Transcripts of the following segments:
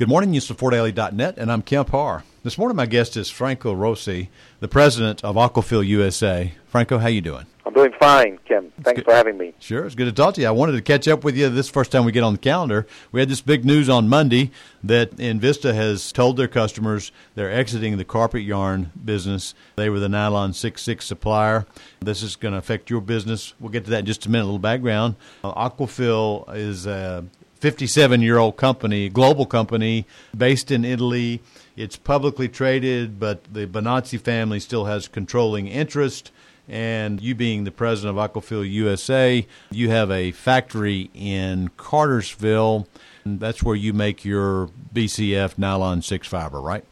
Good morning, NewsForDaily.net, and I'm Kemp Harr. This morning, my guest is Franco Rossi, the president of Aquafil USA. Franco, how you doing? I'm doing fine, Kemp. Thanks for having me. Sure, it's good to talk to you. I wanted to catch up with you this first time we get on the calendar. We had this big news on Monday that Invista has told their customers they're exiting the carpet yarn business. They were the nylon 6-6 supplier. This is going to affect your business. We'll get to that in just a minute. A little background. Uh, Aquafil is a 57 year old company, global company based in Italy. It's publicly traded, but the Bonazzi family still has controlling interest. And you being the president of Aquafil USA, you have a factory in Cartersville. And that's where you make your BCF nylon six fiber, right?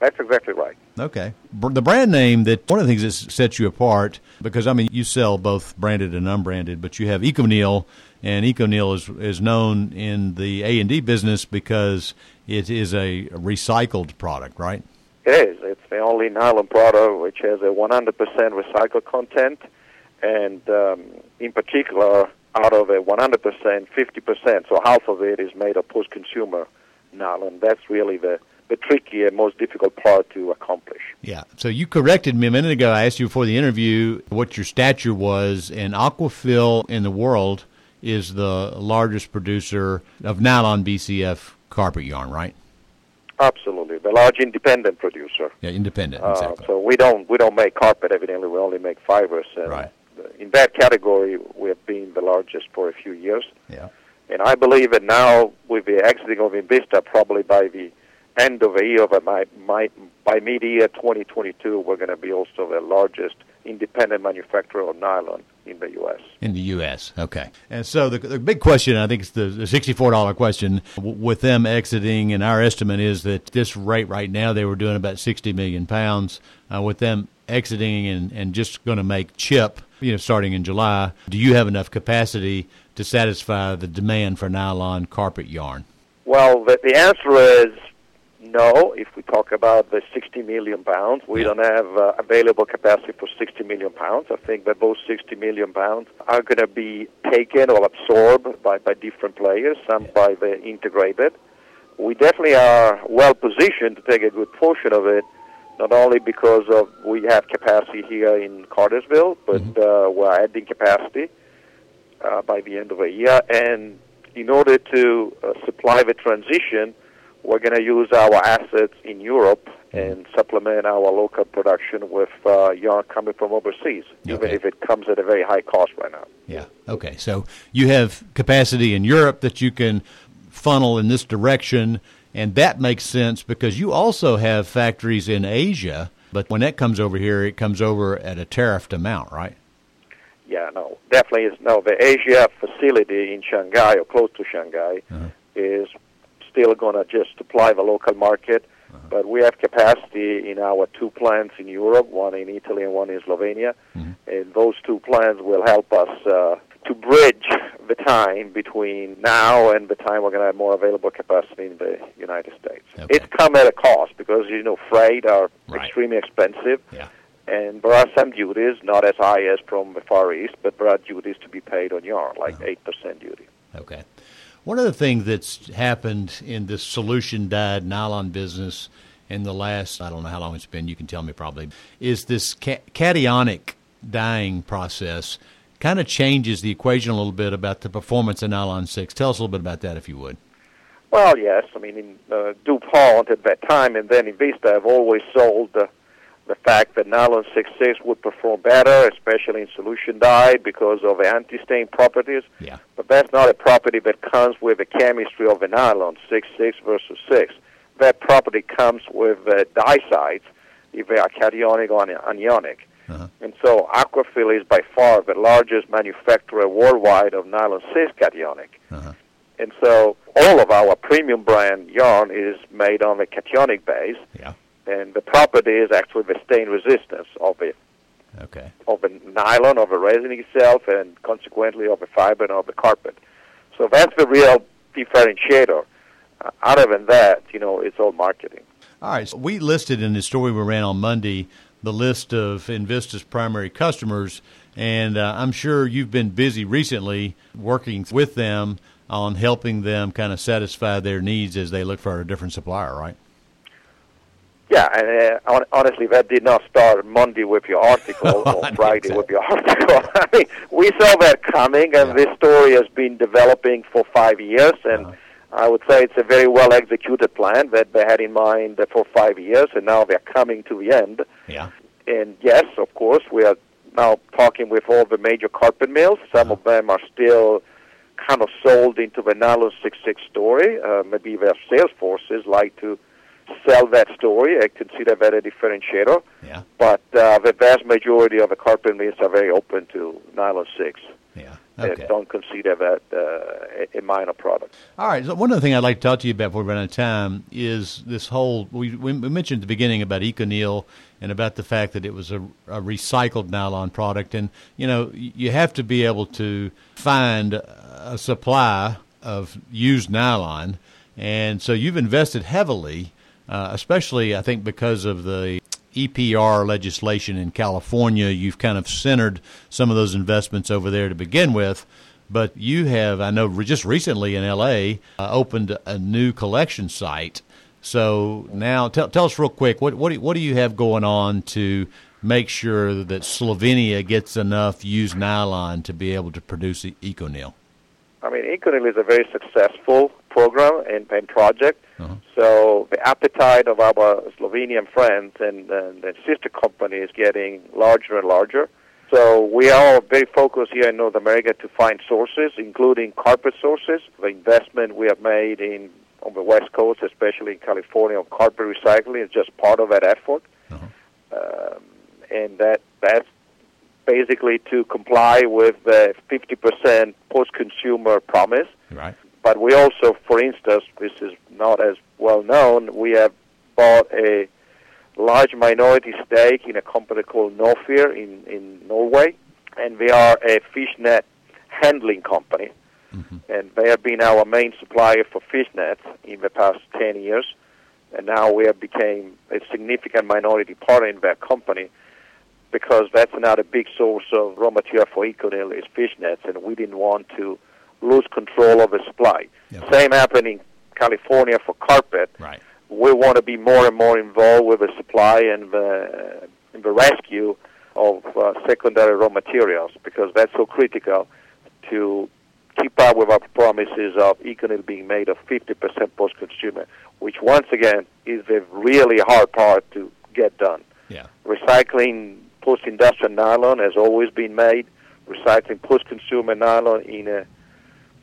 That's exactly right. Okay. The brand name that one of the things that sets you apart, because I mean, you sell both branded and unbranded, but you have ECONYL, and ECONYL is is known in the A and D business because it is a recycled product, right? It is. It's the only nylon product which has a 100% recycled content, and um, in particular, out of a 100%, 50%, so half of it is made of post-consumer nylon. That's really the the tricky and most difficult part to accomplish. Yeah. So you corrected me a minute ago. I asked you before the interview what your stature was, and Aquafil in the world is the largest producer of nylon BCF carpet yarn, right? Absolutely, the large independent producer. Yeah, independent. Uh, exactly. so we don't we don't make carpet. Evidently, we only make fibers. And right. In that category, we have been the largest for a few years. Yeah. And I believe that now, with the exiting of Invista, probably by the end of the year, by, my, by mid-year 2022, we're going to be also the largest independent manufacturer of nylon in the U.S. In the U.S., okay. And so the, the big question, I think it's the, the $64 question, w- with them exiting, and our estimate is that this rate right now, they were doing about 60 million pounds. Uh, with them exiting and, and just going to make chip, you know, starting in July, do you have enough capacity to satisfy the demand for nylon carpet yarn? Well, the, the answer is no, if we talk about the 60 million pounds, we yeah. don't have uh, available capacity for 60 million pounds. I think that those 60 million pounds are going to be taken or absorbed by, by different players, some yeah. by the integrated. We definitely are well positioned to take a good portion of it, not only because of we have capacity here in Cartersville, but mm-hmm. uh, we're adding capacity uh, by the end of the year. And in order to uh, supply the transition, we're going to use our assets in Europe and supplement our local production with uh, yarn coming from overseas, okay. even if it comes at a very high cost right now. Yeah. Okay. So you have capacity in Europe that you can funnel in this direction, and that makes sense because you also have factories in Asia. But when that comes over here, it comes over at a tariffed amount, right? Yeah, no, definitely is. No, the Asia facility in Shanghai or close to Shanghai uh-huh. is still going to just supply the local market. Uh-huh. But we have capacity in our two plants in Europe, one in Italy and one in Slovenia. Mm-hmm. And those two plants will help us uh, to bridge the time between now and the time we're going to have more available capacity in the United States. Okay. It's come at a cost because, you know, freight are right. extremely expensive. Yeah. And there are some duties, not as high as from the Far East, but there are duties to be paid on yarn, like uh-huh. 8% duty. Okay. One of the things that's happened in this solution dyed nylon business in the last, I don't know how long it's been, you can tell me probably, is this cationic dyeing process kind of changes the equation a little bit about the performance of nylon 6. Tell us a little bit about that if you would. Well, yes. I mean, in, uh, DuPont at that time and then in Invista have always sold uh, the fact that nylon 6.6 would perform better, especially in solution dye, because of the anti-stain properties. Yeah. But that's not a property that comes with the chemistry of the nylon, 6.6 versus 6. That property comes with uh, dye sites, if they are cationic or anionic. Uh-huh. And so Aquafil is by far the largest manufacturer worldwide of nylon 6 cationic. Uh-huh. And so all of our premium brand yarn is made on the cationic base. Yeah and the property is actually the stain resistance of it. Okay. Of the nylon, of the resin itself, and consequently of the fiber and of the carpet. So that's the real differentiator. Uh, other than that, you know, it's all marketing. All right. So we listed in the story we ran on Monday the list of Invista's primary customers, and uh, I'm sure you've been busy recently working with them on helping them kind of satisfy their needs as they look for a different supplier, right? Yeah, and uh, honestly, that did not start Monday with your article or Friday with your article. I mean, we saw that coming, and yeah. this story has been developing for five years, and uh-huh. I would say it's a very well executed plan that they had in mind for five years, and now they're coming to the end. Yeah. And yes, of course, we are now talking with all the major carpet mills. Some uh-huh. of them are still kind of sold into the nylon 66 story. Uh, maybe their sales forces like to sell that story. I consider that a differentiator. Yeah. But uh, the vast majority of the carpet mills are very open to nylon 6. Yeah. Okay. don't consider that uh, a minor product. All right. So one other thing I'd like to talk to you about before we run out of time is this whole. We, we mentioned at the beginning about ECONYL and about the fact that it was a, a, recycled nylon product, and you know you have to be able to find a supply of used nylon, and so you've invested heavily, uh, especially I think because of the EPR legislation in California, you've kind of centered some of those investments over there to begin with. But you have, I know, just recently in LA, uh, opened a new collection site. So now, tell, tell us real quick what what do, what do you have going on to make sure that Slovenia gets enough used nylon to be able to produce ECONYL? I mean, ECONYL is a very successful program and, and project. Uh-huh. So the appetite of our Slovenian friends and, and, and sister company is getting larger and larger. So we are very focused here in North America to find sources, including carpet sources. The investment we have made in on the West Coast, especially in California, on carpet recycling is just part of that effort. Uh-huh. Um, and that that's basically to comply with the 50% post-consumer promise. Right. But we also, for instance, this is not as well known, we have bought a large minority stake in a company called Nofir in, in Norway, and we are a fishnet handling company. Mm-hmm. And they have been our main supplier for fishnets in the past 10 years. And now we have become a significant minority partner in that company because that's another big source of raw material for ECONYL is fishnets, and we didn't want to lose control of the supply. Yep. Same happened in California for carpet. Right. We want to be more and more involved with the supply and the, and the rescue of uh, secondary raw materials because that's so critical to keep up with our promises of ECONYL being made of 50% post-consumer, which once again is a really hard part to get done. Yeah. Recycling post-industrial nylon has always been made. Recycling post-consumer nylon in a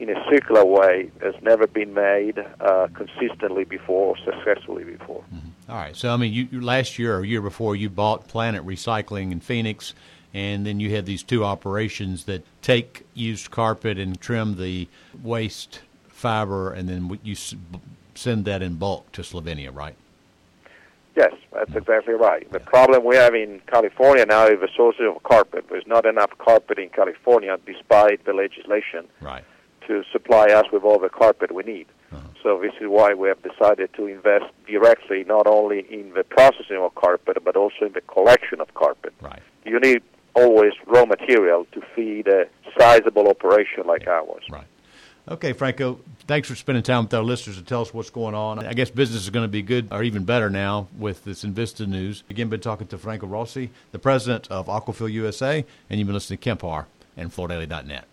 in a circular way has never been made uh, consistently before or successfully before. Mm-hmm. All right. So, I mean, you, last year or year before, you bought Planet Recycling in Phoenix, and then you had these two operations that take used carpet and trim the waste fiber, and then you send that in bulk to Slovenia, right? Yes, that's exactly right. The problem we have in California now is the sources of carpet. There's not enough carpet in California despite the legislation right. To supply us with all the carpet we need. Uh-huh. So this is why we have decided to invest directly not only in the processing of carpet but also in the collection of carpet. Right. You need always raw material to feed a sizable operation like yeah. ours. Right. Okay, Franco, thanks for spending time with our listeners to tell us what's going on. I guess business is going to be good or even better now with this Invista news. Again, been talking to Franco Rossi, the president of Aquafil USA, and you've been listening to Kemp Harr and FloorDaily.net.